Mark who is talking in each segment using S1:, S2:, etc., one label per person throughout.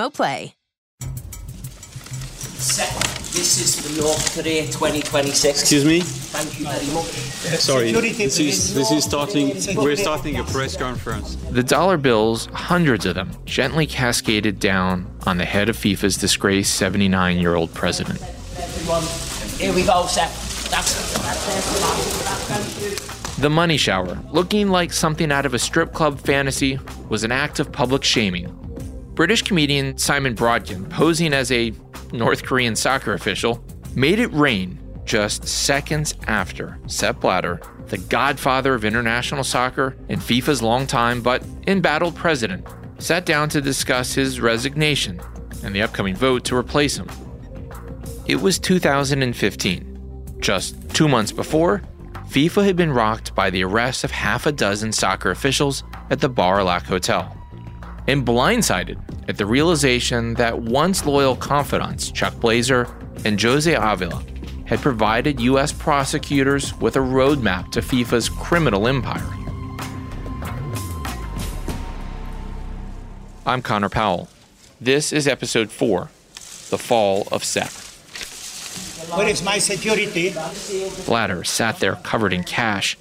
S1: Xumo Play.
S2: This is the North Korea 2026.
S3: Excuse me?
S2: Thank you very much.
S3: Sorry, this is, this is starting, we're starting a press conference.
S4: The dollar bills, hundreds of them, gently cascaded down on the head of FIFA's disgraced 79 year old president.
S2: Everyone, here we go, Sepp. That's,
S4: The money shower, looking like something out of a strip club fantasy, was an act of public shaming. British comedian Simon Brodkin, posing as a North Korean soccer official, made it rain just seconds after Sepp Blatter, the godfather of international soccer and FIFA's longtime but embattled president, sat down to discuss his resignation and the upcoming vote to replace him. It was 2015. Just two months before, FIFA had been rocked by the arrest of half a dozen soccer officials at the Baur au Lac Hotel. And blindsided at the realization that once loyal confidants Chuck Blazer and Jose Hawilla had provided U.S. prosecutors with a roadmap to FIFA's criminal empire. I'm Connor Powell. This is episode 4 The Fall of Sepp.
S5: Where is my security?
S4: Blatter sat there covered in cash,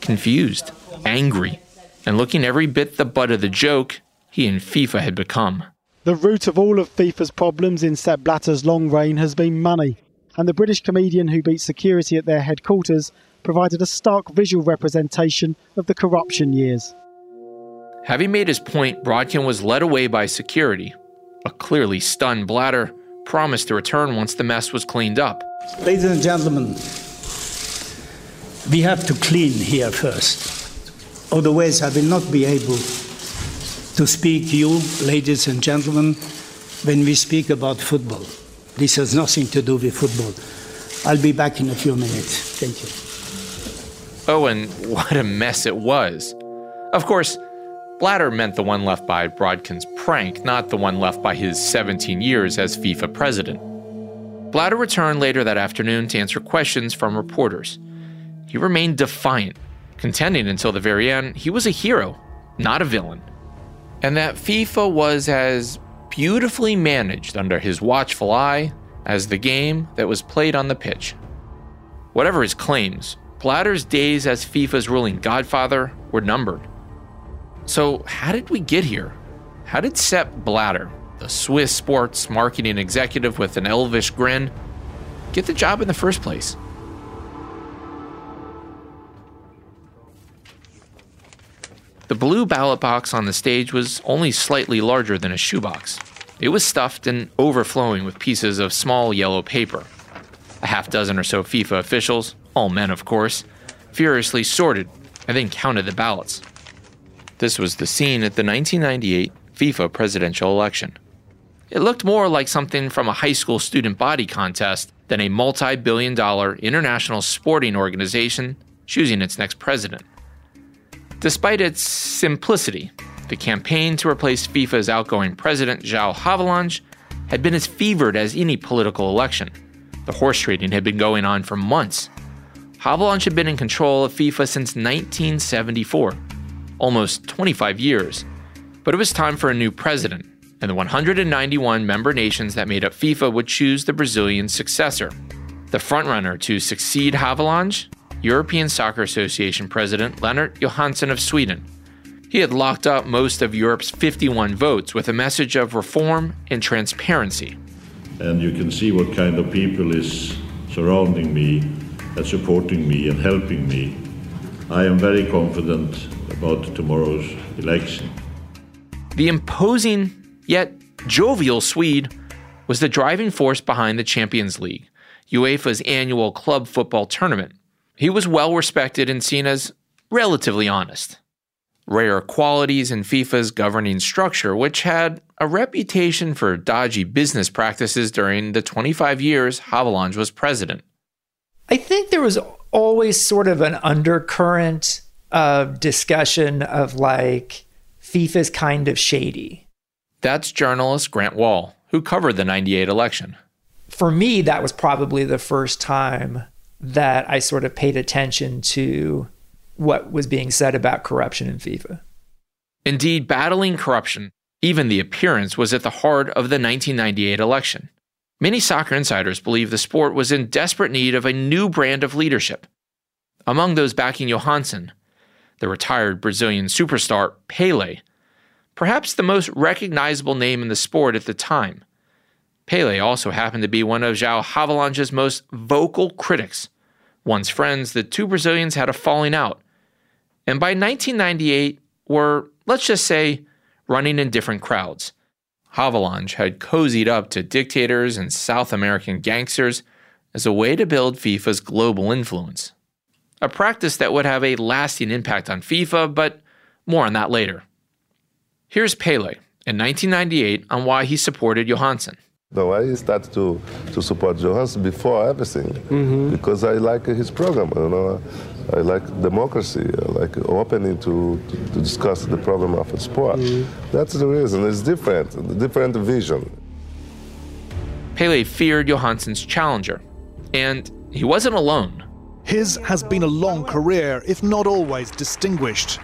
S4: confused, angry, and looking every bit the butt of the joke he and FIFA had become.
S6: The root of all of FIFA's problems in Sepp Blatter's long reign has been money, and the British comedian who beat security at their headquarters provided a stark visual representation of the corruption years.
S4: Having made his point, Brodkin was led away by security. A clearly stunned Blatter promised to return once the mess was cleaned up.
S5: Ladies and gentlemen, we have to clean here first. Otherwise, I will not be able to speak you, ladies and gentlemen, when we speak about football. This has nothing to do with football. I'll be back in a few minutes. Thank you.
S4: Oh, and what a mess it was. Of course, Blatter meant the one left by Brodkin's prank, not the one left by his 17 years as FIFA president. Blatter returned later that afternoon to answer questions from reporters. He remained defiant, contending until the very end he was a hero, not a villain, and that FIFA was as beautifully managed under his watchful eye as the game that was played on the pitch. Whatever his claims, Blatter's days as FIFA's ruling godfather were numbered. So, how did we get here? How did Sepp Blatter, the Swiss sports marketing executive with an elvish grin, get the job in the first place? The blue ballot box on the stage was only slightly larger than a shoebox. It was stuffed and overflowing with pieces of small yellow paper. A half dozen or so FIFA officials, all men of course, furiously sorted and then counted the ballots. This was the scene at the 1998 FIFA presidential election. It looked more like something from a high school student body contest than a multi billion dollar international sporting organization choosing its next president. Despite its simplicity, the campaign to replace FIFA's outgoing president, João Havelange, had been as fevered as any political election. The horse trading had been going on for months. Havelange had been in control of FIFA since 1974, almost 25 years. But it was time for a new president, and the 191 member nations that made up FIFA would choose the Brazilian successor. The frontrunner to succeed Havelange European Soccer Association president Lennart Johansson of Sweden. He had locked up most of Europe's 51 votes with a message of reform and transparency.
S7: And you can see what kind of people is surrounding me and supporting me and helping me. I am very confident about tomorrow's election.
S4: The imposing yet jovial Swede was the driving force behind the Champions League, UEFA's annual club football tournament. He was well respected and seen as relatively honest. Rare qualities in FIFA's governing structure, which had a reputation for dodgy business practices during the 25 years Havelange was president.
S8: I think there was always sort of an undercurrent of discussion of like FIFA's kind of shady.
S4: That's journalist Grant Wahl, who covered the 98 election.
S8: For me, that was probably the first time that I sort of paid attention to what was being said about corruption in FIFA.
S4: Indeed, battling corruption, even the appearance, was at the heart of the 1998 election. Many soccer insiders believe the sport was in desperate need of a new brand of leadership. Among those backing Johansson, the retired Brazilian superstar Pele, perhaps the most recognizable name in the sport at the time. Pele also happened to be one of João Havelange's most vocal critics. Once friends, the two Brazilians had a falling out. And by 1998, were, let's just say, running in different crowds. Havelange had cozied up to dictators and South American gangsters as a way to build FIFA's global influence. A practice that would have a lasting impact on FIFA, but more on that later. Here's Pele in 1998 on why he supported Johansson.
S9: No, I started to, to support Johansson before everything mm-hmm. because I like his program. You know, I like democracy. I like opening to, to, to discuss the problem of sport. Mm-hmm. That's the reason. It's different, different vision.
S4: Pele feared Johansson's challenger, and he wasn't alone.
S10: His has been a long career, if not always distinguished.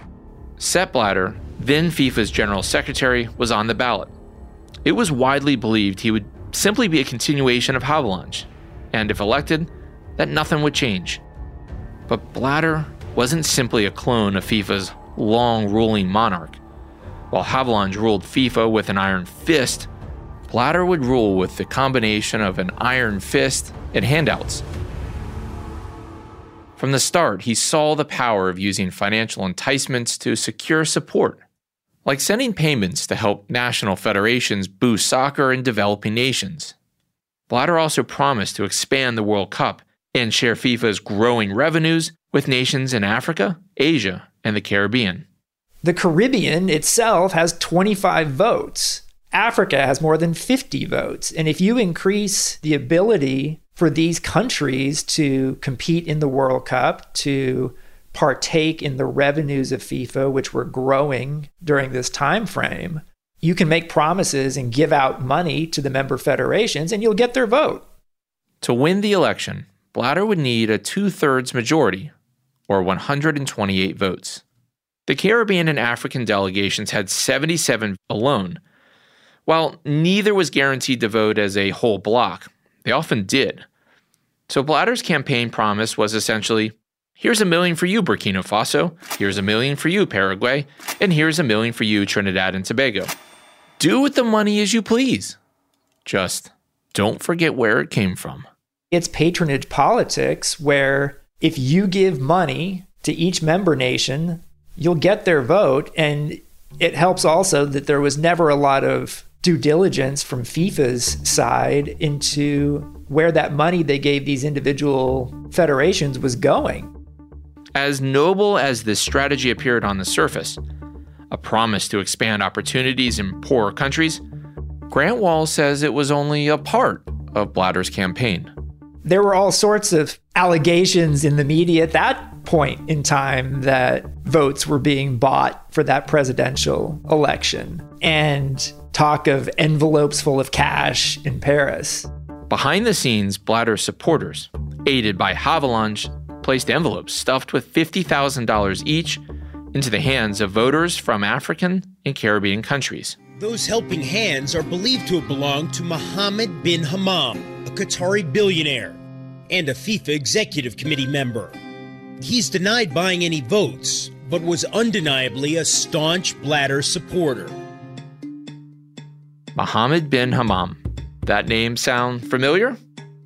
S4: Sepp Blatter, then FIFA's general secretary, was on the ballot. It was widely believed he would simply be a continuation of Havelange, and if elected, that nothing would change. But Blatter wasn't simply a clone of FIFA's long ruling monarch. While Havelange ruled FIFA with an iron fist, Blatter would rule with the combination of an iron fist and handouts. From the start, he saw the power of using financial enticements to secure support like sending payments to help national federations boost soccer in developing nations. Blatter also promised to expand the World Cup and share FIFA's growing revenues with nations in Africa, Asia, and the Caribbean.
S8: The Caribbean itself has 25 votes. Africa has more than 50 votes. And if you increase the ability for these countries to compete in the World Cup, to partake in the revenues of FIFA, which were growing during this time frame, you can make promises and give out money to the member federations and you'll get their vote.
S4: To win the election, Blatter would need a two thirds majority, or 128 votes. The Caribbean and African delegations had 77 alone. While neither was guaranteed to vote as a whole block, they often did. So Blatter's campaign promise was essentially here's a million for you, Burkina Faso, here's a million for you, Paraguay, and here's a million for you, Trinidad and Tobago. Do with the money as you please. Just don't forget where it came from.
S8: It's patronage politics where if you give money to each member nation, you'll get their vote. And it helps also that there was never a lot of due diligence from FIFA's side into where that money they gave these individual federations was going.
S4: As noble as this strategy appeared on the surface, a promise to expand opportunities in poorer countries, Grant Wahl says it was only a part of Blatter's campaign.
S8: There were all sorts of allegations in the media at that point in time that votes were being bought for that presidential election and talk of envelopes full of cash in Paris.
S4: Behind the scenes, Blatter's supporters, aided by Havelange, placed envelopes stuffed with $50,000 each into the hands of voters from African and Caribbean countries.
S11: Those helping hands are believed to have belonged to Mohammed bin Hammam, a Qatari billionaire and a FIFA Executive Committee member. He's denied buying any votes, but was undeniably a staunch Blatter supporter.
S4: Mohammed bin Hammam. That name sound familiar?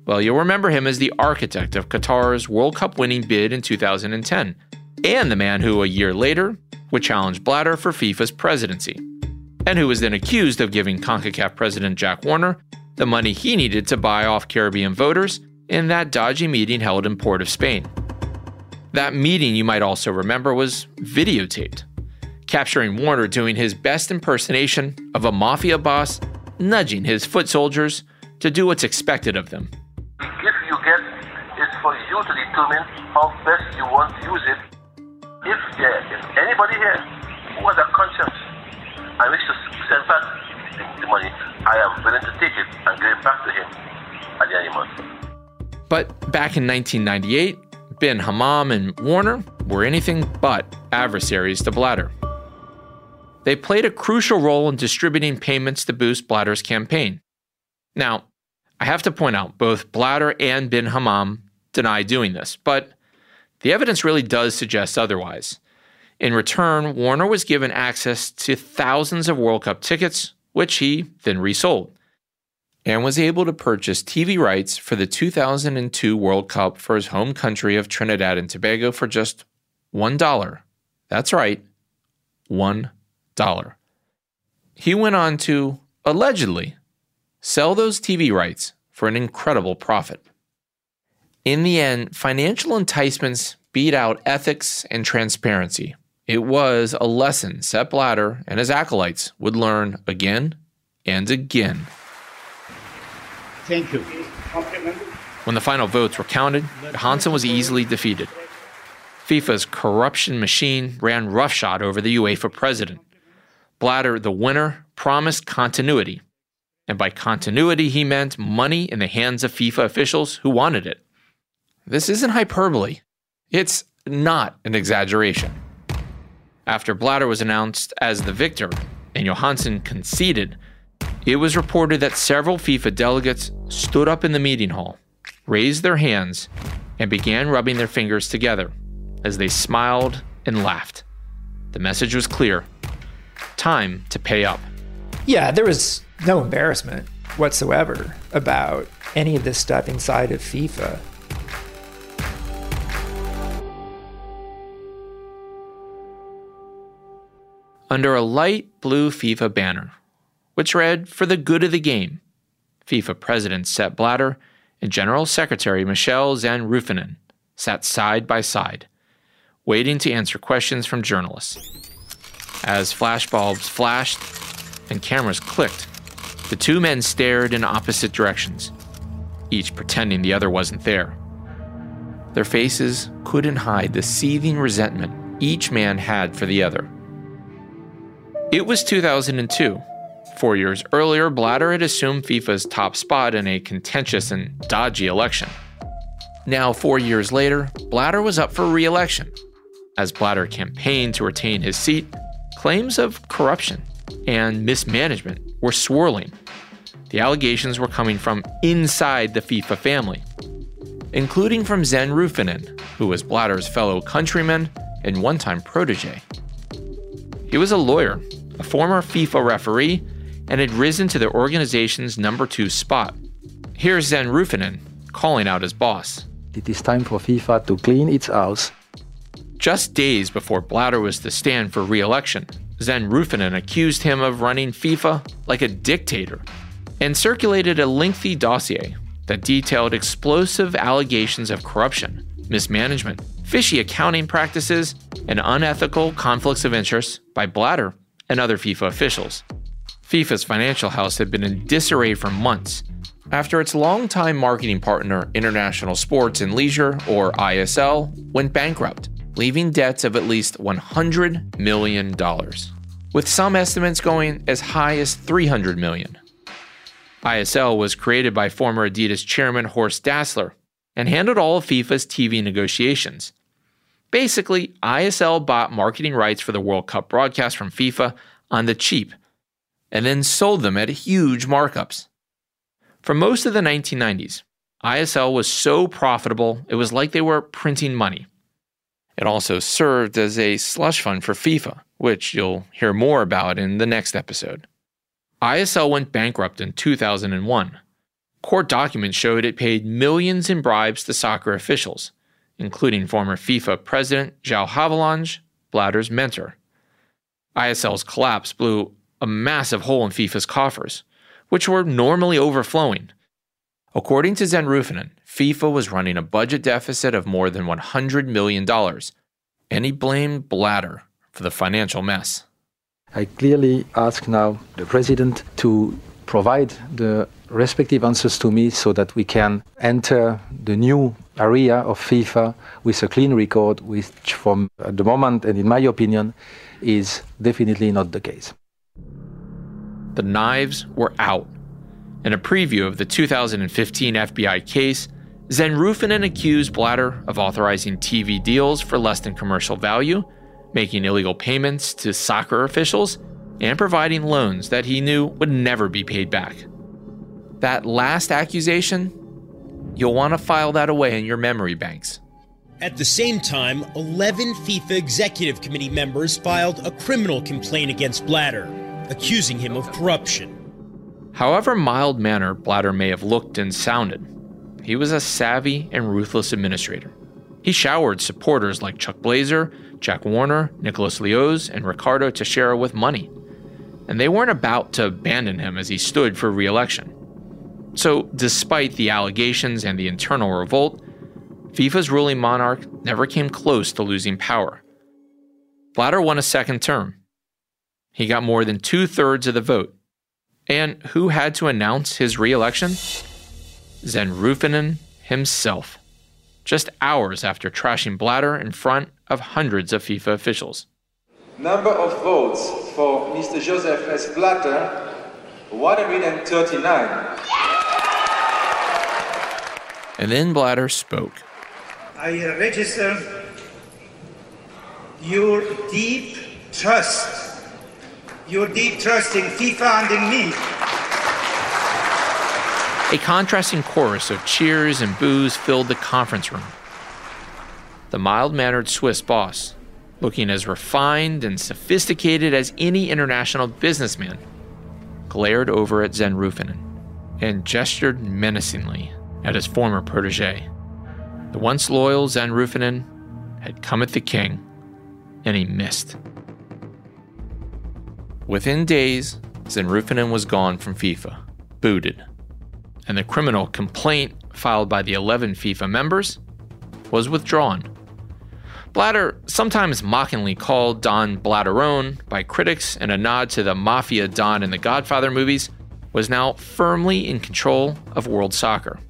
S4: Well, you'll remember him as the architect of Qatar's World Cup winning bid in 2010 and the man who, a year later, would challenge Blatter for FIFA's presidency, and who was then accused of giving CONCACAF president Jack Warner the money he needed to buy off Caribbean voters in that dodgy meeting held in Port of Spain. That meeting, you might also remember, was videotaped, capturing Warner doing his best impersonation of a mafia boss nudging his foot soldiers to do what's expected of them.
S12: You to determine how best you want to use it if there is anybody here who has a conscience and wishes to send back the, the money, I am willing to take it and give it back to him at the month.
S4: But back in 1998, bin Hammam and Warner were anything but adversaries to Blatter. They played a crucial role in distributing payments to boost Blatter's campaign. Now, I have to point out both Blatter and bin Hammam deny doing this, but the evidence really does suggest otherwise. In return, Warner was given access to thousands of World Cup tickets, which he then resold, and was able to purchase TV rights for the 2002 World Cup for his home country of Trinidad and Tobago for just $1. That's right, $1. He went on to, allegedly, sell those TV rights for an incredible profit. In the end, financial enticements beat out ethics and transparency. It was a lesson Sepp Blatter and his acolytes would learn again and again.
S5: Thank you.
S4: When the final votes were counted, Johansson was easily defeated. FIFA's corruption machine ran roughshod over the UEFA president. Blatter, the winner, promised continuity. And by continuity, he meant money in the hands of FIFA officials who wanted it. This isn't hyperbole. It's not an exaggeration. After Blatter was announced as the victor and Johansson conceded, it was reported that several FIFA delegates stood up in the meeting hall, raised their hands, and began rubbing their fingers together as they smiled and laughed. The message was clear time to pay up.
S8: Yeah, there was no embarrassment whatsoever about any of this stuff inside of FIFA.
S4: Under a light blue FIFA banner, which read, For the good of the game. FIFA President Sepp Blatter and General Secretary Michel Zan sat side by side, waiting to answer questions from journalists. As flashbulbs flashed and cameras clicked, the two men stared in opposite directions, each pretending the other wasn't there. Their faces couldn't hide the seething resentment each man had for the other. It was 2002. Four years earlier, Blatter had assumed FIFA's top spot in a contentious and dodgy election. Now, four years later, Blatter was up for re election. As Blatter campaigned to retain his seat, claims of corruption and mismanagement were swirling. The allegations were coming from inside the FIFA family, including from Zen-Ruffinen, who was Blatter's fellow countryman and one time protege. He was a lawyer, a former FIFA referee, and had risen to the organization's number two spot. Here's Zen-Ruffinen calling out his boss.
S13: It is time for FIFA to clean its house.
S4: Just days before Blatter was to stand for re election, Zen-Ruffinen accused him of running FIFA like a dictator and circulated a lengthy dossier that detailed explosive allegations of corruption, mismanagement, fishy accounting practices, and unethical conflicts of interest by Blatter and other FIFA officials. FIFA's financial house had been in disarray for months after its longtime marketing partner, International Sports and Leisure, or ISL, went bankrupt, leaving debts of at least $100 million, with some estimates going as high as 300 million. ISL was created by former Adidas chairman Horst Dassler and handled all of FIFA's TV negotiations. Basically, ISL bought marketing rights for the World Cup broadcast from FIFA on the cheap and then sold them at huge markups. For most of the 1990s, ISL was so profitable it was like they were printing money. It also served as a slush fund for FIFA, which you'll hear more about in the next episode. ISL went bankrupt in 2001. Court documents showed it paid millions in bribes to soccer officials, including former FIFA president João Havelange, Blatter's mentor. ISL's collapse blew a massive hole in FIFA's coffers, which were normally overflowing. According to Zen-Ruffinen, FIFA was running a budget deficit of more than $100 million, and he blamed Blatter for the financial mess.
S13: I clearly ask now the president to provide the respective answers to me so that we can enter the new area of FIFA with a clean record, which from the moment, and in my opinion, is definitely not the case.
S4: The knives were out. In a preview of the 2015 FBI case, Zen-Ruffinen accused Blatter of authorizing TV deals for less than commercial value, making illegal payments to soccer officials, and providing loans that he knew would never be paid back. That last accusation, you'll want to file that away in your memory banks.
S11: At the same time, 11 FIFA Executive Committee members filed a criminal complaint against Blatter, accusing him of corruption.
S4: However mild mannered Blatter may have looked and sounded, he was a savvy and ruthless administrator. He showered supporters like Chuck Blazer, Jack Warner, Nicholas Leoz, and Ricardo Teixeira with money, and they weren't about to abandon him as he stood for re election. So, despite the allegations and the internal revolt, FIFA's ruling monarch never came close to losing power. Blatter won a second term. He got more than two thirds of the vote. And who had to announce his re election? Zen-Ruffinen himself, just hours after trashing Blatter in front of hundreds of FIFA officials.
S14: Number of votes for Mr. Joseph S. Blatter 139.
S4: And then Blatter spoke.
S15: I register your deep trust, your deep trust in FIFA and in me.
S4: A contrasting chorus of cheers and boos filled the conference room. The mild mannered Swiss boss, looking as refined and sophisticated as any international businessman, glared over at Zen-Ruffinen and gestured menacingly at his former protege. The once loyal Zen-Ruffinen had come at the king, and he missed. Within days, Zen-Ruffinen was gone from FIFA, booted, and the criminal complaint filed by the 11 FIFA members was withdrawn. Blatter, sometimes mockingly called Don Blatterone by critics and a nod to the mafia Don in the Godfather movies, was now firmly in control of world soccer.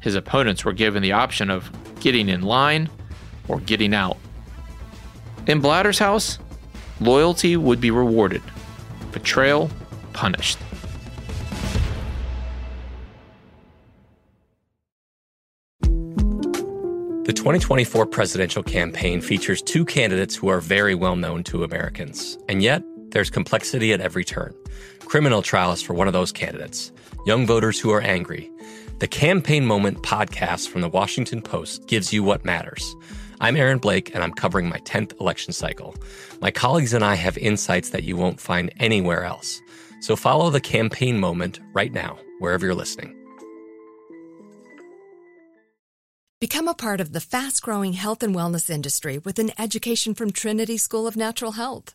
S4: His opponents were given the option of getting in line or getting out. In Blatter's house, loyalty would be rewarded, betrayal punished.
S16: The 2024 presidential campaign features two candidates who are very well known to Americans, and yet there's complexity at every turn. Criminal trials for one of those candidates, young voters who are angry. The Campaign Moment podcast from the Washington Post gives you what matters. I'm Aaron Blake, and I'm covering my 10th election cycle. My colleagues and I have insights that you won't find anywhere else. So follow the Campaign Moment right now, wherever you're listening.
S17: Become a part of the fast growing health and wellness industry with an education from Trinity School of Natural Health.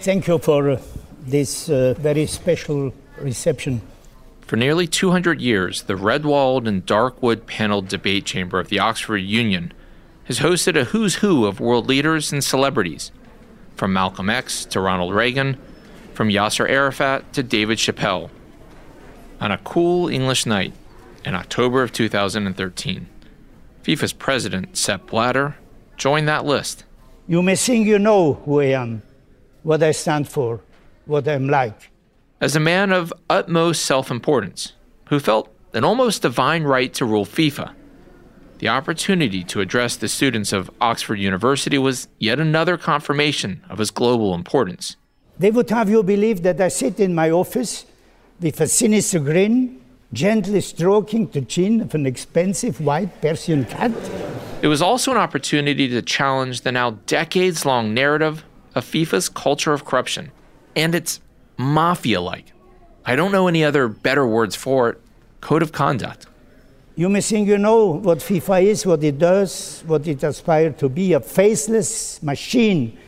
S5: Thank you for uh, this uh, very special reception.
S4: For nearly 200 years, the red walled and dark wood paneled debate chamber of the Oxford Union has hosted a who's who of world leaders and celebrities, from Malcolm X to Ronald Reagan, from Yasser Arafat to David Chappelle. On a cool English night in October of 2013, FIFA's president, Sepp Blatter, joined that list.
S5: You may think you know who I am, what I stand for, what I'm like.
S4: As a man of utmost self importance, who felt an almost divine right to rule FIFA, the opportunity to address the students of Oxford University was yet another confirmation of his global importance.
S5: They would have you believe that I sit in my office with a sinister grin, gently stroking the chin of an expensive white Persian cat.
S4: It was also an opportunity to challenge the now decades long narrative of FIFA's culture of corruption and its mafia like. I don't know any other better words for it code of conduct.
S5: You may think you know what FIFA is, what it does, what it aspires to be a faceless machine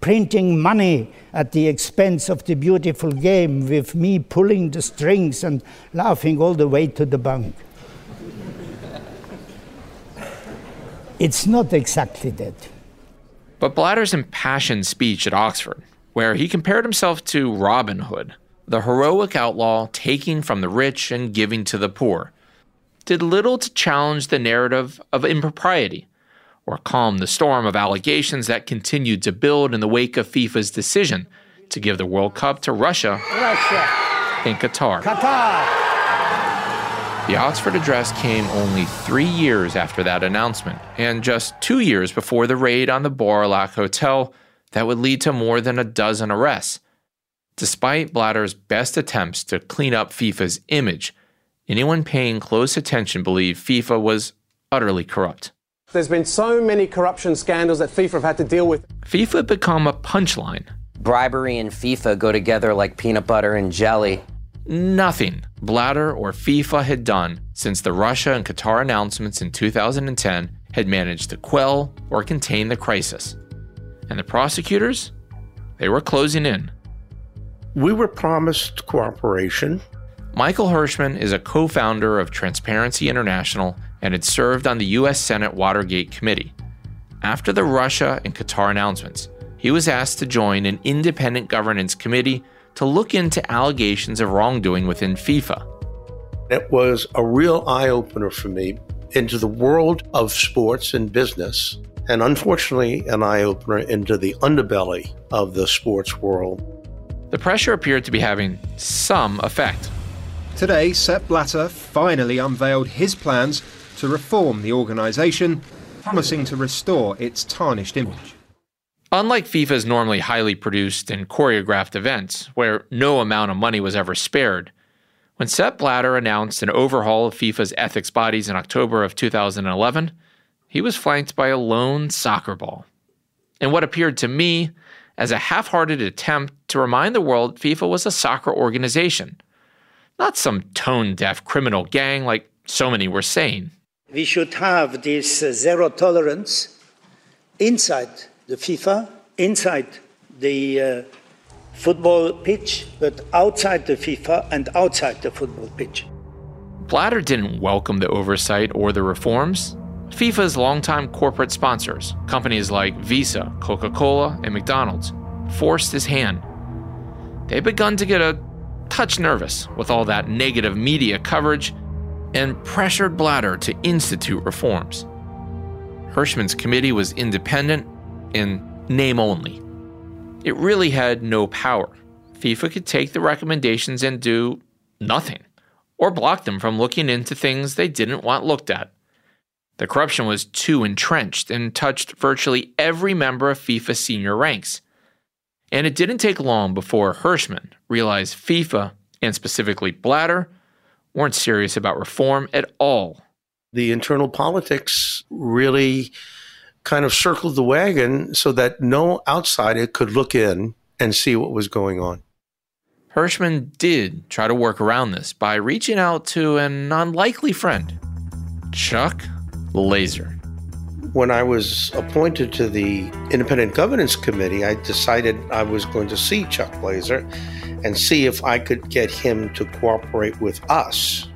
S5: printing money at the expense of the beautiful game, with me pulling the strings and laughing all the way to the bank. it's not exactly that.
S4: But Blatter's impassioned speech at Oxford, where he compared himself to Robin Hood, the heroic outlaw taking from the rich and giving to the poor, did little to challenge the narrative of impropriety or calm the storm of allegations that continued to build in the wake of FIFA's decision to give the World Cup to Russia,
S5: Russia.
S4: in Qatar.
S5: Qatar.
S4: The Oxford Address came only three years after that announcement, and just two years before the raid on the Baur au Lac Hotel that would lead to more than a dozen arrests. Despite Blatter's best attempts to clean up FIFA's image, anyone paying close attention believed FIFA was utterly corrupt.
S18: There's been so many corruption scandals that FIFA have had to deal with.
S4: FIFA had become a punchline.
S2: Bribery and FIFA go together like peanut butter and jelly.
S4: Nothing Blatter or FIFA had done since the Russia and Qatar announcements in 2010 had managed to quell or contain the crisis. And the prosecutors? They were closing in.
S19: We were promised cooperation.
S4: Michael Hershman is a co founder of Transparency International and had served on the U.S. Senate Watergate Committee. After the Russia and Qatar announcements, he was asked to join an independent governance committee to look into allegations of wrongdoing within FIFA.
S19: It was a real eye opener for me into the world of sports and business, and unfortunately, an eye opener into the underbelly of the sports world.
S4: The pressure appeared to be having some effect.
S20: Today, Sepp Blatter finally unveiled his plans to reform the organisation, promising to restore its tarnished image.
S4: Unlike FIFA's normally highly produced and choreographed events, where no amount of money was ever spared, when Sepp Blatter announced an overhaul of FIFA's ethics bodies in October of 2011, he was flanked by a lone soccer ball. And what appeared to me as a half hearted attempt to remind the world FIFA was a soccer organization, not some tone deaf criminal gang like so many were saying.
S5: We should have this uh, zero tolerance inside the FIFA, inside the uh, football pitch, but outside the FIFA and outside the football pitch.
S4: Blatter didn't welcome the oversight or the reforms. FIFA's longtime corporate sponsors, companies like Visa, Coca Cola, and McDonald's, forced his hand. They'd begun to get a touch nervous with all that negative media coverage and pressured Blatter to institute reforms. Hershman's committee was independent in name only. It really had no power. FIFA could take the recommendations and do nothing, or block them from looking into things they didn't want looked at. The corruption was too entrenched and touched virtually every member of FIFA's senior ranks. And it didn't take long before Hershman realized FIFA, and specifically Blatter, weren't serious about reform at all.
S19: The internal politics really kind of circled the wagon so that no outsider could look in and see what was going on.
S4: Hershman did try to work around this by reaching out to an unlikely friend, Chuck Blazer.
S19: When I was appointed to the Independent Governance Committee, I decided I was going to see Chuck Blazer and see if I could get him to cooperate with us.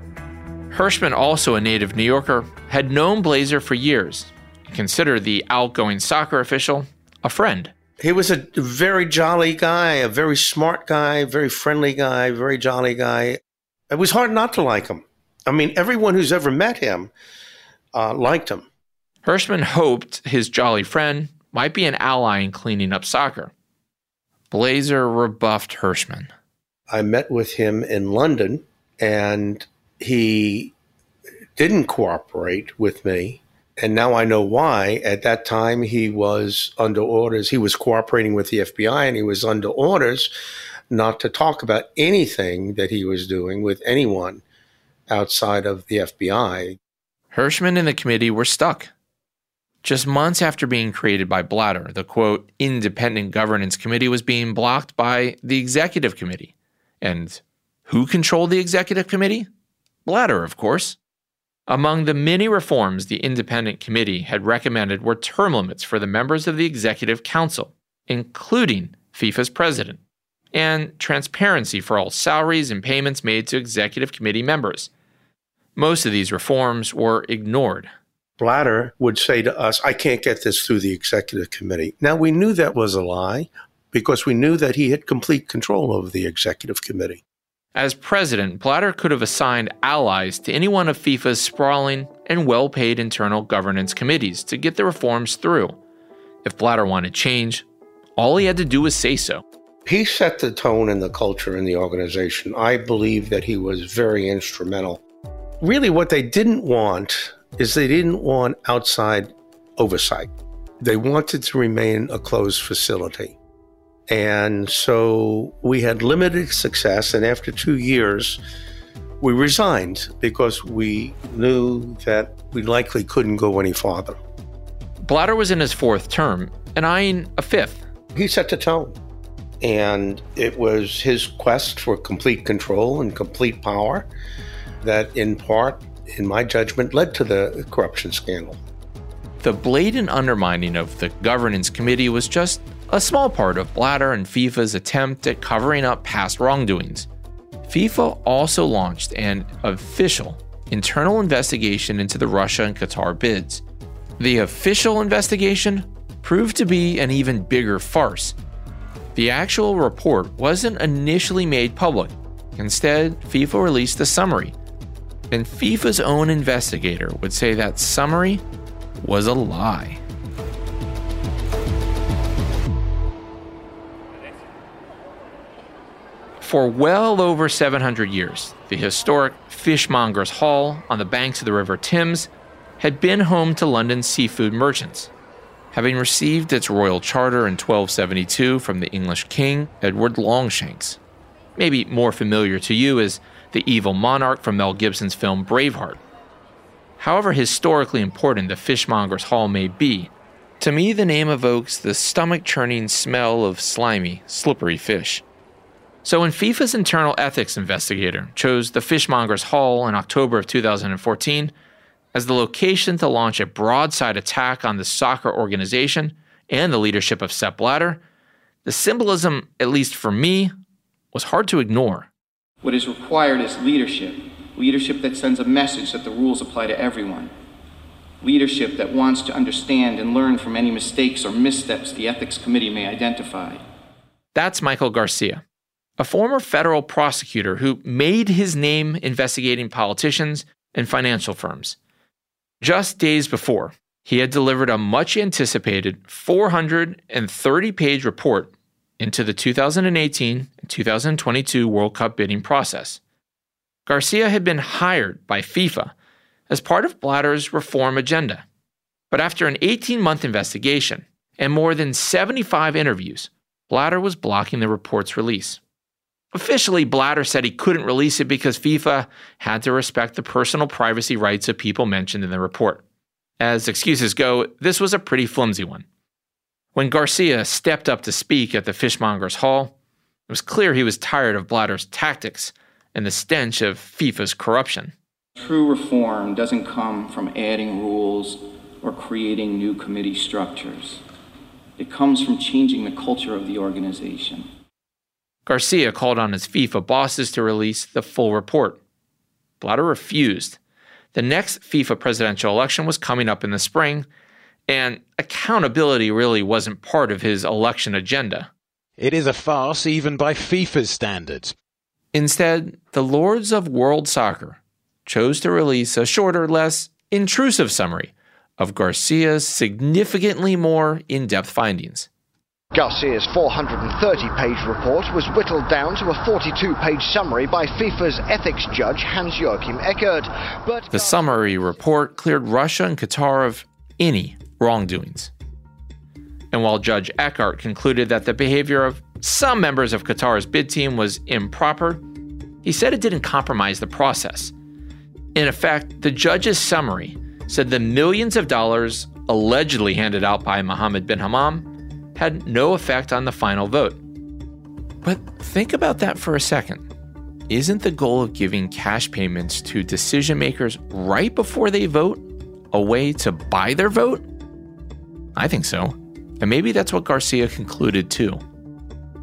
S4: Hershman, also a native New Yorker, had known Blazer for years and considered the outgoing soccer official a friend.
S19: He was a very jolly guy, a very smart guy, very friendly guy, very jolly guy. It was hard not to like him. I mean, everyone who's ever met him uh, liked him.
S4: Hershman hoped his jolly friend might be an ally in cleaning up soccer. Blazer rebuffed Hershman.
S19: I met with him in London and he didn't cooperate with me. And now I know why. At that time, he was under orders. He was cooperating with the FBI and he was under orders not to talk about anything that he was doing with anyone outside of the FBI.
S4: Hershman and the committee were stuck. Just months after being created by Blatter, the quote, independent governance committee was being blocked by the executive committee. And who controlled the executive committee? Blatter, of course. Among the many reforms the independent committee had recommended were term limits for the members of the executive council, including FIFA's president, and transparency for all salaries and payments made to executive committee members. Most of these reforms were ignored
S19: Blatter would say to us, I can't get this through the executive committee. Now, we knew that was a lie because we knew that he had complete control over the executive committee.
S4: As president, Blatter could have assigned allies to any one of FIFA's sprawling and well paid internal governance committees to get the reforms through. If Blatter wanted change, all he had to do was say so.
S19: He set the tone and the culture in the organization. I believe that he was very instrumental. Really, what they didn't want is they didn't want outside oversight. They wanted to remain a closed facility. And so we had limited success. And after two years, we resigned because we knew that we likely couldn't go any farther.
S4: Blatter was in his fourth term and eyeing a fifth.
S19: He set the tone. And it was his quest for complete control and complete power that, in part, in my judgment, led to the corruption scandal.
S4: The blatant undermining of the governance committee was just a small part of Blatter and FIFA's attempt at covering up past wrongdoings. FIFA also launched an official internal investigation into the Russia and Qatar bids. The official investigation proved to be an even bigger farce. The actual report wasn't initially made public. Instead, FIFA released a summary. And FIFA's own investigator would say that summary was a lie. For well over 700 years, the historic Fishmongers Hall on the banks of the River Thames had been home to London's seafood merchants. Having received its royal charter in 1272 from the English king, Edward Longshanks. Maybe more familiar to you as the evil monarch from Mel Gibson's film Braveheart. However historically important the Fishmongers Hall may be, to me the name evokes the stomach churning smell of slimy, slippery fish. So when FIFA's internal ethics investigator chose the Fishmongers Hall in October of 2014 as the location to launch a broadside attack on the soccer organization and the leadership of Sepp Blatter, the symbolism, at least for me, was hard to ignore.
S21: What is required is leadership. Leadership that sends a message that the rules apply to everyone. Leadership that wants to understand and learn from any mistakes or missteps the Ethics Committee may identify.
S4: That's Michael Garcia a former federal prosecutor who made his name investigating politicians and financial firms. Just days before, he had delivered a much anticipated 430 page report into the 2018 and 2022 World Cup bidding process. Garcia had been hired by FIFA as part of Blatter's reform agenda. But after an 18 month investigation and more than 75 interviews, Blatter was blocking the report's release. Officially, Blatter said he couldn't release it because FIFA had to respect the personal privacy rights of people mentioned in the report. As excuses go, this was a pretty flimsy one. When Garcia stepped up to speak at the Fishmongers Hall, it was clear he was tired of Blatter's tactics and the stench of FIFA's corruption.
S21: True reform doesn't come from adding rules or creating new committee structures. It comes from changing the culture of the organization.
S4: Garcia called on his FIFA bosses to release the full report. Blatter refused. The next FIFA presidential election was coming up in the spring, and accountability really wasn't part of his election agenda.
S22: It is a farce even by FIFA's standards.
S4: Instead, the Lords of World Soccer chose to release a shorter, less intrusive summary of Garcia's significantly more in depth findings.
S23: Garcia's 430 page report was whittled down to a 42 page summary by FIFA's ethics judge Hans Joachim Eckert. But
S4: the summary report cleared Russia and Qatar of any wrongdoings. And while Judge Eckert concluded that the behavior of some members of Qatar's bid team was improper, he said it didn't compromise the process. In effect, the judge's summary said the millions of dollars allegedly handed out by Mohammed bin Hammam had no effect on the final vote. But think about that for a second. Isn't the goal of giving cash payments to decision makers right before they vote a way to buy their vote? I think so. And maybe that's what Garcia concluded too.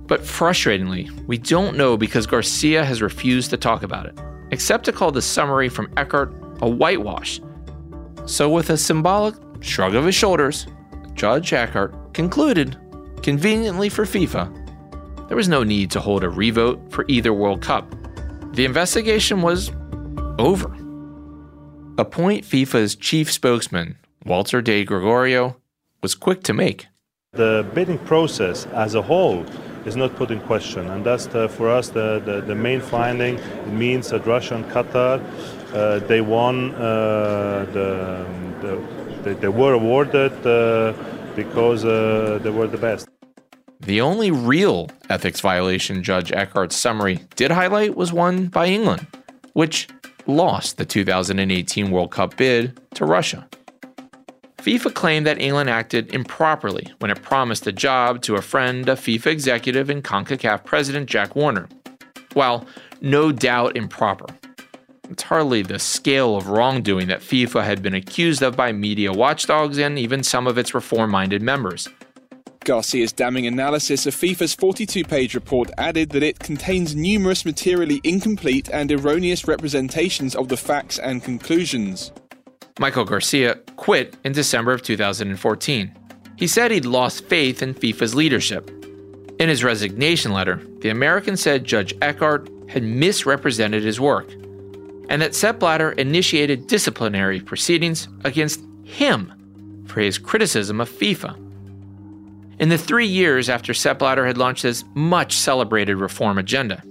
S4: But frustratingly, we don't know because Garcia has refused to talk about it, except to call the summary from Eckert a whitewash. So, with a symbolic shrug of his shoulders, Judge Eckert concluded, conveniently for FIFA, there was no need to hold a revote for either World Cup. The investigation was over. Appoint FIFA's chief spokesman, Walter De Gregorio, was quick to make.
S24: The bidding process as a whole is not put in question, and that's the, for us the, the, the, main finding. It means that Russia and Qatar, uh, they won, uh, the, the, they, were awarded uh, because uh, they were the best.
S4: The only real ethics violation Judge Eckert's summary did highlight was one by England, which lost the 2018 World Cup bid to Russia. FIFA claimed that England acted improperly when it promised a job to a friend of FIFA executive and CONCACAF president Jack Warner. While no doubt improper, it's hardly the scale of wrongdoing that FIFA had been accused of by media watchdogs and even some of its reform minded members.
S25: Garcia's damning analysis of FIFA's 42 page report added that it contains numerous materially incomplete and erroneous representations of the facts and conclusions.
S4: Michael Garcia quit in December of 2014. He said he'd lost faith in FIFA's leadership. In his resignation letter, the American said Judge Eckert had misrepresented his work and that Sepp Blatter initiated disciplinary proceedings against him for his criticism of FIFA. In the three years after Sepp Blatter had launched his much celebrated reform agenda,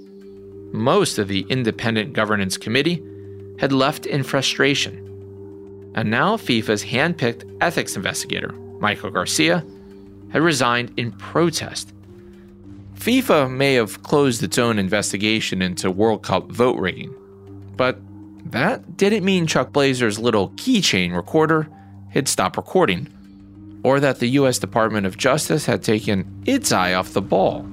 S4: most of the independent governance committee had left in frustration. And now FIFA's handpicked ethics investigator, Michael Garcia, had resigned in protest. FIFA may have closed its own investigation into World Cup vote rigging, but that didn't mean Chuck Blazer's little keychain recorder had stopped recording or that the U.S. Department of Justice had taken its eye off the ball.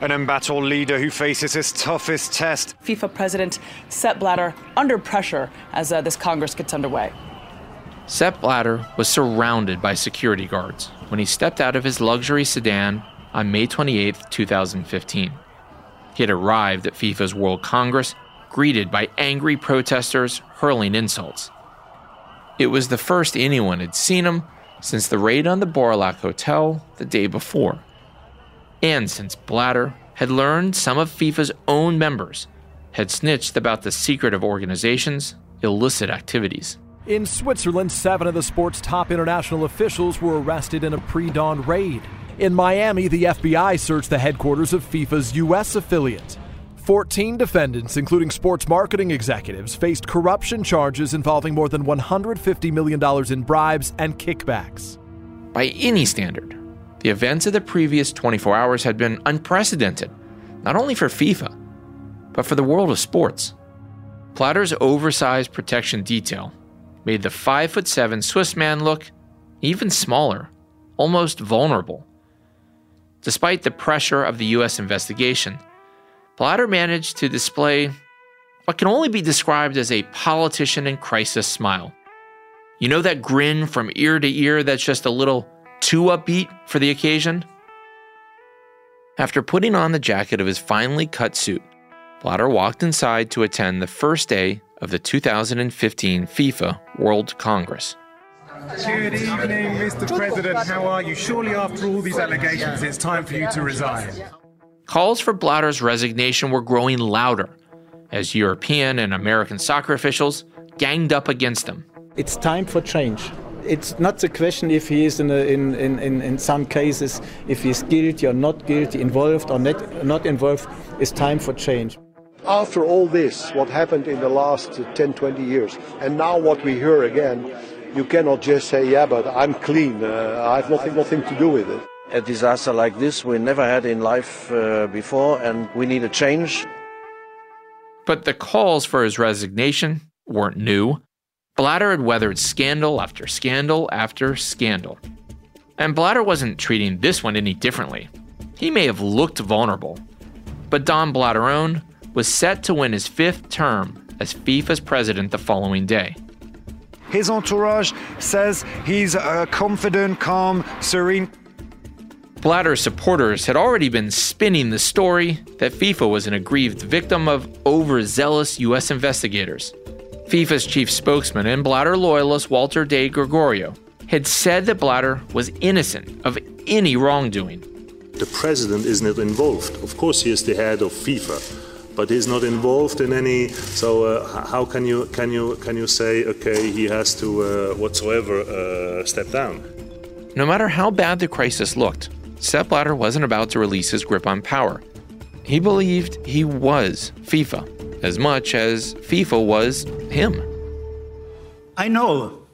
S26: An embattled leader who faces his toughest test.
S27: FIFA President Sepp Blatter under pressure as uh, this Congress gets underway.
S4: Sepp Blatter was surrounded by security guards when he stepped out of his luxury sedan on May 28, 2015. He had arrived at FIFA's World Congress, greeted by angry protesters hurling insults. It was the first anyone had seen him since the raid on the Baur au Lac Hotel the day before. And since Blatter had learned some of FIFA's own members had snitched about the secret of organizations' illicit activities.
S28: In Switzerland, seven of the sport's top international officials were arrested in a pre dawn raid. In Miami, the FBI searched the headquarters of FIFA's U.S. affiliate. 14 defendants, including sports marketing executives, faced corruption charges involving more than $150 million in bribes and kickbacks.
S4: By any standard, the events of the previous 24 hours had been unprecedented, not only for FIFA, but for the world of sports. Blatter's oversized protection detail made the 5'7 Swiss man look even smaller, almost vulnerable. Despite the pressure of the U.S. investigation, Blatter managed to display what can only be described as a politician in crisis smile. You know that grin from ear to ear that's just a little too upbeat for the occasion? After putting on the jacket of his finely cut suit, Blatter walked inside to attend the first day of the 2015 FIFA World Congress.
S29: Good evening, Mr. President. How are you? Surely, after all these allegations, it's time for you to resign.
S4: Calls for Blatter's resignation were growing louder as European and American soccer officials ganged up against him.
S30: It's time for change. It's not the question if he is in, a, in, in, in, some cases, if he's guilty or not guilty, involved or not, not involved. It's time for change.
S31: After all this, what happened in the last 10, 20 years, and now what we hear again, you cannot just say, yeah, but I'm clean. Uh, I have nothing, nothing to do with it.
S32: A disaster like this we never had in life uh, before, and we need a change.
S4: But the calls for his resignation weren't new. Blatter had weathered scandal after scandal after scandal. And Blatter wasn't treating this one any differently. He may have looked vulnerable, but Don Blatterone was set to win his fifth term as FIFA's president the following day.
S29: His entourage says he's a confident, calm, serene.
S4: Blatter's supporters had already been spinning the story that FIFA was an aggrieved victim of overzealous U.S. investigators. FIFA's chief spokesman and Blatter loyalist Walter de Gregorio had said that Blatter was innocent of any wrongdoing.
S24: The president is not involved. Of course, he is the head of FIFA, but he's not involved in any. So uh, how can you can you can you say okay he has to uh, whatsoever uh, step down?
S4: No matter how bad the crisis looked, Sepp Blatter wasn't about to release his grip on power. He believed he was FIFA as much as FIFA was him.
S5: I know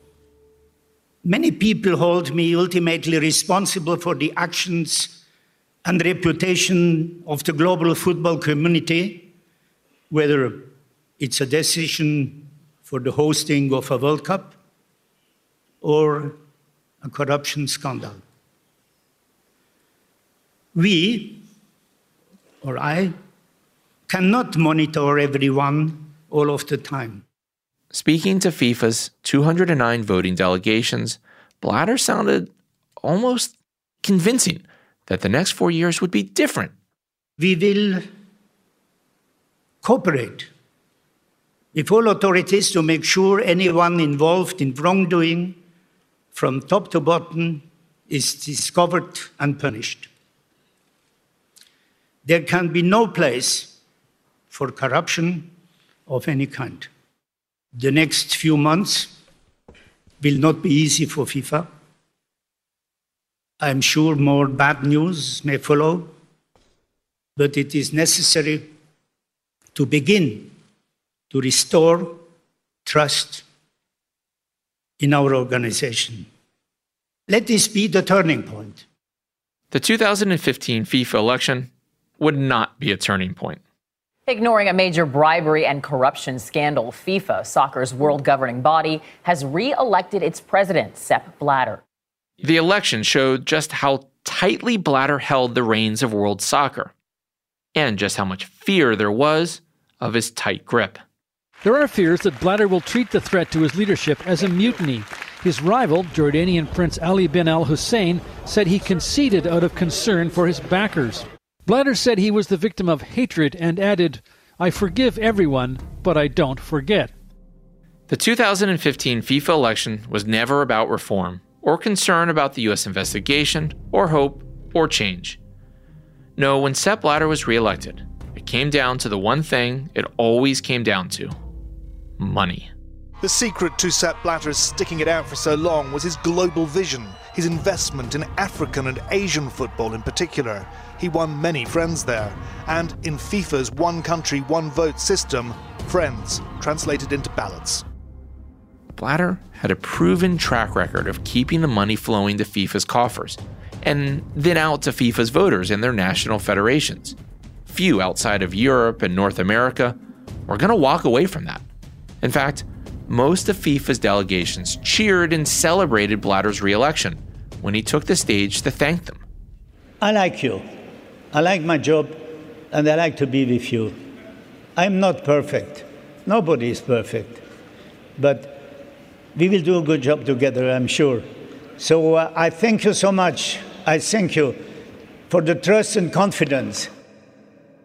S5: Many people hold me ultimately responsible for the actions and reputation of the global football community, whether it's a decision for the hosting of a World Cup or a corruption scandal. We, or I, cannot monitor everyone all of the time.
S4: Speaking to FIFA's 209 voting delegations, Blatter sounded almost convincing that the next four years would be different.
S5: We will cooperate with all authorities to make sure anyone involved in wrongdoing from top to bottom is discovered and punished. There can be no place for corruption of any kind. The next few months will not be easy for FIFA. I'm sure more bad news may follow, but it is necessary to begin to restore trust in our organization. Let this be the turning point.
S4: The 2015 FIFA election would not be a turning point.
S33: Ignoring a major bribery and corruption scandal, FIFA, soccer's world governing body, has re elected its president, Sepp Blatter.
S4: The election showed just how tightly Blatter held the reins of world soccer, and just how much fear there was of his tight grip.
S28: There are fears that Blatter will treat the threat to his leadership as a mutiny. His rival, Jordanian Prince Ali bin al Hussein, said he conceded out of concern for his backers. Blatter said he was the victim of hatred and added, I forgive everyone, but I don't forget.
S4: The 2015 FIFA election was never about reform, or concern about the U.S. investigation, or hope, or change. No, when Sepp Blatter was reelected, it came down to the one thing it always came down to money.
S34: The secret to Sepp Blatter's sticking it out for so long was his global vision, his investment in African and Asian football in particular. He won many friends there, and in FIFA's one country, one vote system, friends translated into ballots.
S4: Blatter had a proven track record of keeping the money flowing to FIFA's coffers and then out to FIFA's voters and their national federations. Few outside of Europe and North America were going to walk away from that. In fact, most of FIFA's delegations cheered and celebrated Blatter's reelection when he took the stage to thank them.
S5: I like you. I like my job, and I like to be with you. I'm not perfect. Nobody is perfect. But we will do a good job together, I'm sure. So uh, I thank you so much. I thank you for the trust and confidence.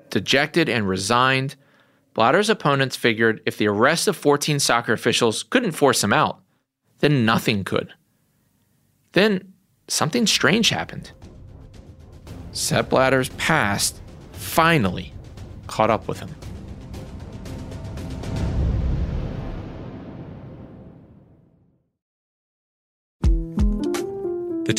S4: Dejected and resigned, Blatter's opponents figured if the arrest of 14 soccer officials couldn't force him out, then nothing could. Then something strange happened. Sepp Blatter's past finally caught up with him.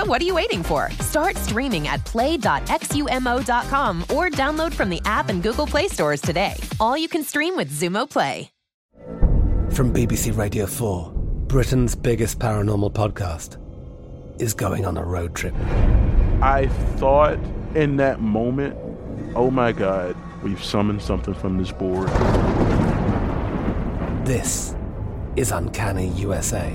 S1: So what are you waiting for? Start streaming at play.xumo.com or download from the app and Google Play stores today. All you can stream with Xumo Play.
S35: From BBC Radio 4, Britain's biggest paranormal podcast is going on a road trip.
S36: I thought in that moment, oh my God, we've summoned something from this board.
S35: This is Uncanny USA.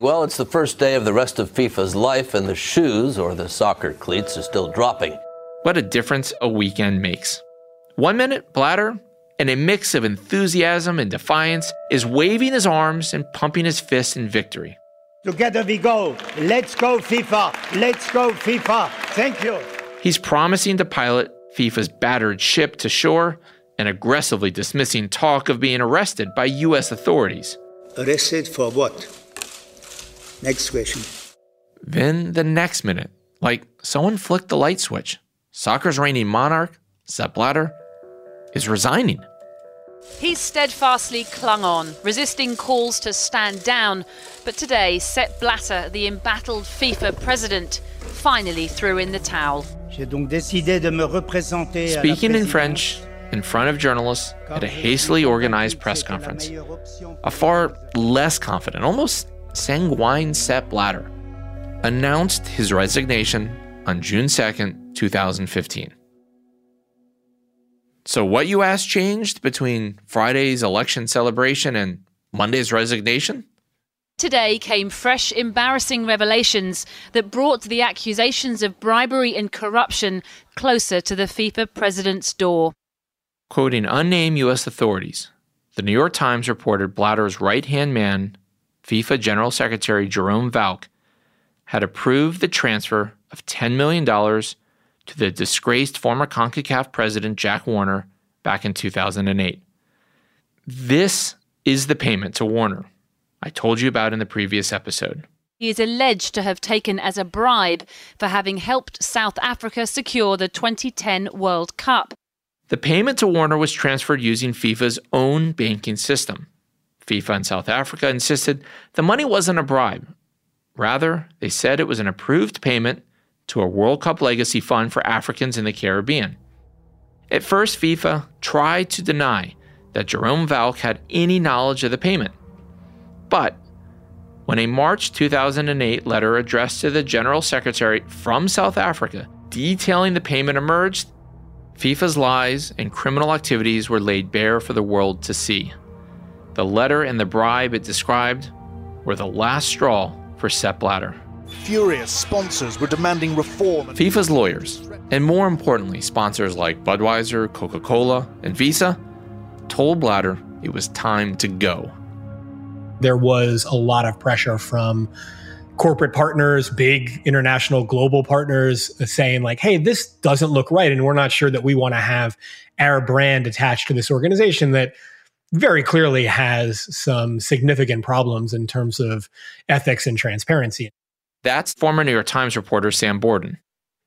S37: Well, it's the first day of the rest of FIFA's life, and the shoes, or the soccer cleats, are still dropping.
S4: What a difference a weekend makes. One minute, Blatter, in a mix of enthusiasm and defiance, is waving his arms and pumping his fists in victory.
S5: Together we go. Let's go, FIFA. Let's go, FIFA. Thank you.
S4: He's promising to pilot FIFA's battered ship to shore and aggressively dismissing talk of being arrested by U.S. authorities.
S5: Arrested for what? Next question.
S4: Then the next minute, like someone flicked the light switch, soccer's reigning monarch, Sepp Blatter, is resigning.
S33: He steadfastly clung on, resisting calls to stand down. But today, Sepp Blatter, the embattled FIFA president, finally threw in the towel.
S4: Speaking in French, in front of journalists at a hastily organized press conference, a far less confident, almost sanguine Sepp Blatter announced his resignation on June 2nd, 2015. So, what you asked changed between Friday's election celebration and Monday's resignation?
S33: Today came fresh, embarrassing revelations that brought the accusations of bribery and corruption closer to the FIFA president's door.
S4: Quoting unnamed U.S. authorities, the New York Times reported Blatter's right hand man, FIFA General Secretary Jerome Valcke, had approved the transfer of $10 million to the disgraced former CONCACAF president Jack Warner back in 2008. This is the payment to Warner I told you about in the previous episode.
S33: He is alleged to have taken as a bribe for having helped South Africa secure the 2010 World Cup.
S4: The payment to Warner was transferred using FIFA's own banking system. FIFA and South Africa insisted the money wasn't a bribe. Rather, they said it was an approved payment to a World Cup legacy fund for Africans in the Caribbean. At first, FIFA tried to deny that Jerome Valcke had any knowledge of the payment. But when a March 2008 letter addressed to the General Secretary from South Africa detailing the payment emerged, FIFA's lies and criminal activities were laid bare for the world to see. The letter and the bribe it described were the last straw for Sepp Blatter.
S34: Furious sponsors were demanding reform.
S4: FIFA's lawyers, and more importantly, sponsors like Budweiser, Coca Cola, and Visa, told Blatter it was time to go.
S38: There was a lot of pressure from corporate partners, big international global partners saying like, "Hey, this doesn't look right and we're not sure that we want to have our brand attached to this organization that very clearly has some significant problems in terms of ethics and transparency."
S4: That's former New York Times reporter Sam Borden.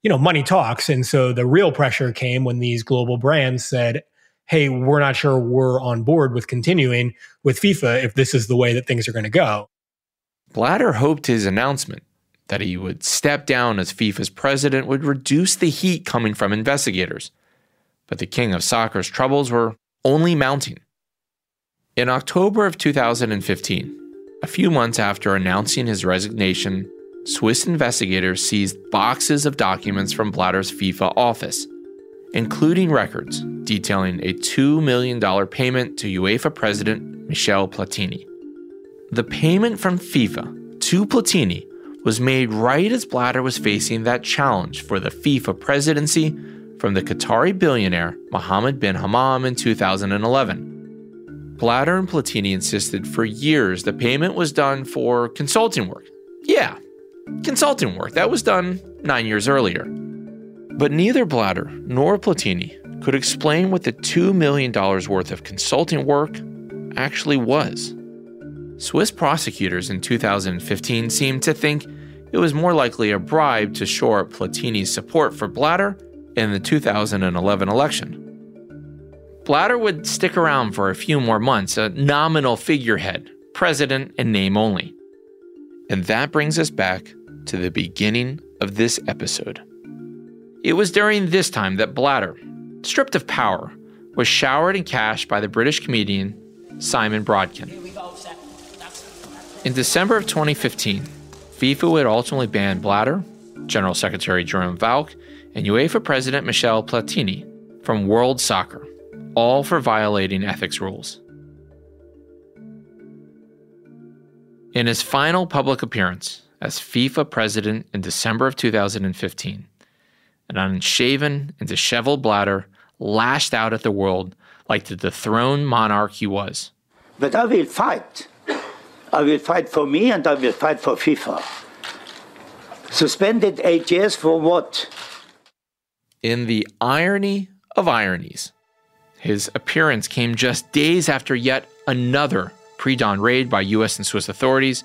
S38: You know, money talks, and so the real pressure came when these global brands said, "Hey, we're not sure we're on board with continuing with FIFA if this is the way that things are going to go."
S4: Blatter hoped his announcement that he would step down as FIFA's president would reduce the heat coming from investigators. But the king of soccer's troubles were only mounting. In October of 2015, a few months after announcing his resignation, Swiss investigators seized boxes of documents from Blatter's FIFA office, including records detailing a $2 million payment to UEFA president Michel Platini. The payment from FIFA to Platini was made right as Blatter was facing that challenge for the FIFA presidency from the Qatari billionaire Mohammed bin Hammam in 2011. Blatter and Platini insisted for years the payment was done for consulting work. Yeah, consulting work that was done nine years earlier. But neither Blatter nor Platini could explain what the $2 million worth of consulting work actually was. Swiss prosecutors in 2015 seemed to think it was more likely a bribe to shore up Platini's support for Blatter in the 2011 election. Blatter would stick around for a few more months, a nominal figurehead, president in name only. And that brings us back to the beginning of this episode. It was during this time that Blatter, stripped of power, was showered in cash by the British comedian Simon Brodkin. In December of 2015, FIFA would ultimately ban Blatter, General Secretary Jerome Valcke, and UEFA President Michel Platini from World Soccer, all for violating ethics rules. In his final public appearance as FIFA president in December of 2015, an unshaven and disheveled Blatter lashed out at the world like the dethroned monarch he was.
S5: But I will fight I will fight for me and I will fight for FIFA. Suspended eight years for what?
S4: In the irony of ironies, his appearance came just days after yet another pre dawn raid by US and Swiss authorities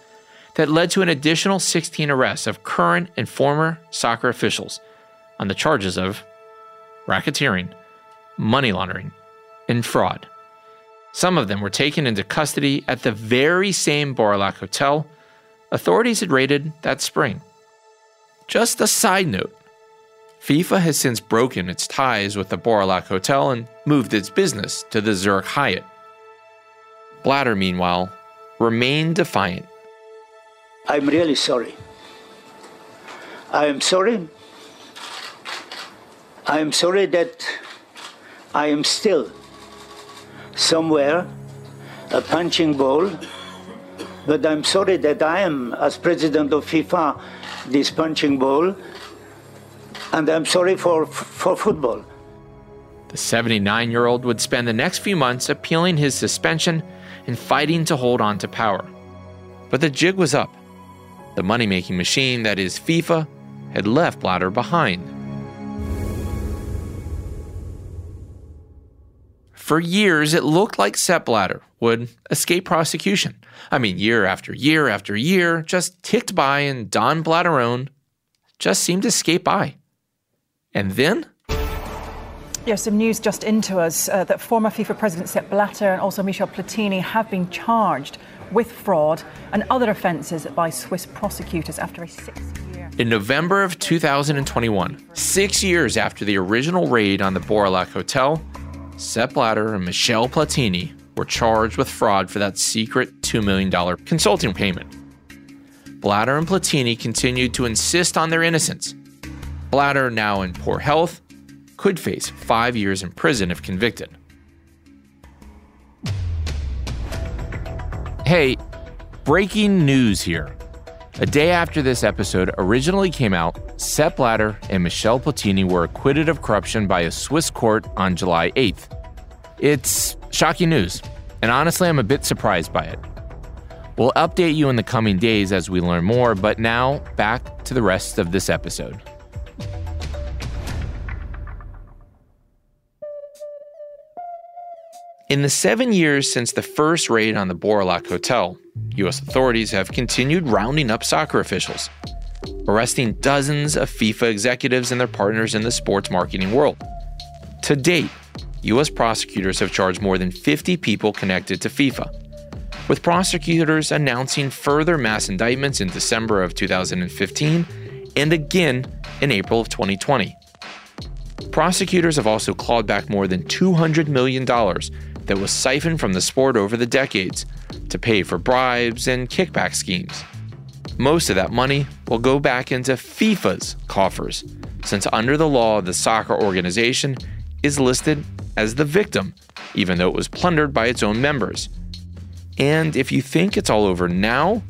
S4: that led to an additional 16 arrests of current and former soccer officials on the charges of racketeering, money laundering, and fraud. Some of them were taken into custody at the very same Baur au Lac Hotel authorities had raided that spring. Just a side note FIFA has since broken its ties with the Baur au Lac Hotel and moved its business to the Zurich Hyatt. Blatter, meanwhile, remained defiant.
S5: I'm really sorry. I am sorry. I am sorry that I am still somewhere, a punching ball. But I'm sorry that I am, as president of FIFA, this punching ball. And I'm sorry for, for football.
S4: The 79 year old would spend the next few months appealing his suspension and fighting to hold on to power. But the jig was up. The money making machine that is FIFA had left Blatter behind. For years, it looked like Sepp Blatter would escape prosecution. I mean, year after year after year just ticked by, and Don Blatterone just seemed to skate by. And then?
S39: Yes, some news just into us uh, that former FIFA President Sepp Blatter and also Michel Platini have been charged with fraud and other offences by Swiss prosecutors after a six year.
S4: In November of 2021, six years after the original raid on the Baur au Lac Hotel, Sepp Blatter and Michel Platini were charged with fraud for that secret $2 million consulting payment. Blatter and Platini continued to insist on their innocence. Blatter, now in poor health, could face five years in prison if convicted. Hey, breaking news here. A day after this episode originally came out, Sepp Blatter and Michel Platini were acquitted of corruption by a Swiss court on July 8th. It's shocking news, and honestly, I'm a bit surprised by it. We'll update you in the coming days as we learn more, but now back to the rest of this episode. In the seven years since the first raid on the Baur au Lac Hotel, U.S. authorities have continued rounding up soccer officials, arresting dozens of FIFA executives and their partners in the sports marketing world. To date, U.S. prosecutors have charged more than 50 people connected to FIFA, with prosecutors announcing further mass indictments in December of 2015 and again in April of 2020. Prosecutors have also clawed back more than $200 million that was siphoned from the sport over the decades to pay for bribes and kickback schemes. Most of that money will go back into FIFA's coffers, since under the law, the soccer organization is listed as the victim, even though it was plundered by its own members. And if you think it's all over now,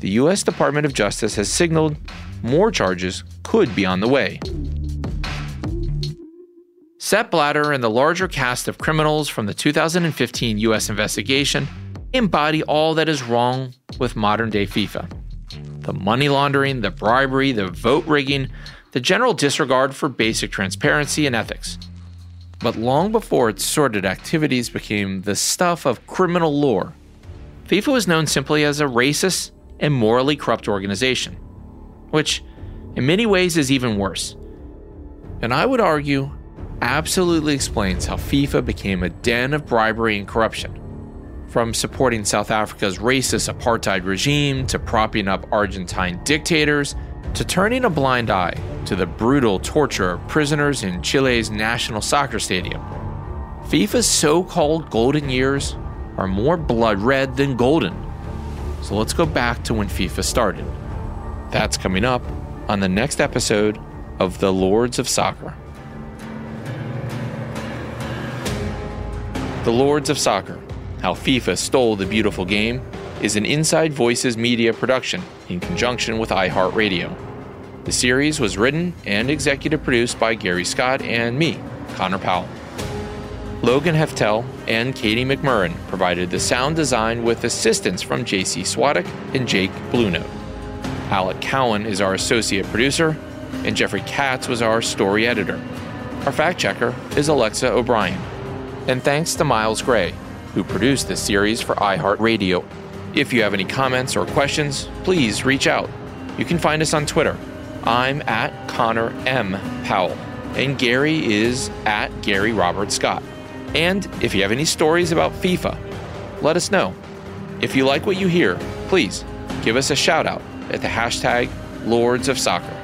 S4: the U.S. Department of Justice has signaled more charges could be on the way. Sepp Blatter and the larger cast of criminals from the 2015 U.S. investigation embody all that is wrong with modern day FIFA the money laundering, the bribery, the vote rigging, the general disregard for basic transparency and ethics. But long before its sordid activities became the stuff of criminal lore, FIFA was known simply as a racist and morally corrupt organization, which in many ways is even worse. And I would argue absolutely explains how FIFA became a den of bribery and corruption. From supporting South Africa's racist apartheid regime to propping up Argentine dictators to turning a blind eye to the brutal torture of prisoners in Chile's national soccer stadium. FIFA's so called golden years are more blood red than golden. So let's go back to when FIFA started. That's coming up on the next episode of The Lords of Soccer. The Lords of Soccer How FIFA Stole the Beautiful Game is an Inside Voices media production in conjunction with iHeartRadio. The series was written and executive produced by Gary Scott and me, Connor Powell. Logan Heftel and Katie McMurran provided the sound design with assistance from JC Swadek and Jake Bluenote. Alec Cowan is our associate producer, and Jeffrey Katz was our story editor. Our fact checker is Alexa O'Brien. And thanks to Miles Gray, who produced this series for iHeartRadio. If you have any comments or questions, please reach out. You can find us on Twitter. I'm at Connor M. Powell, and Gary is at Gary Robert Scott. And if you have any stories about FIFA, let us know. If you like what you hear, please give us a shout out at the hashtag Lords of Soccer.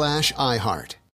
S40: slash iHeart.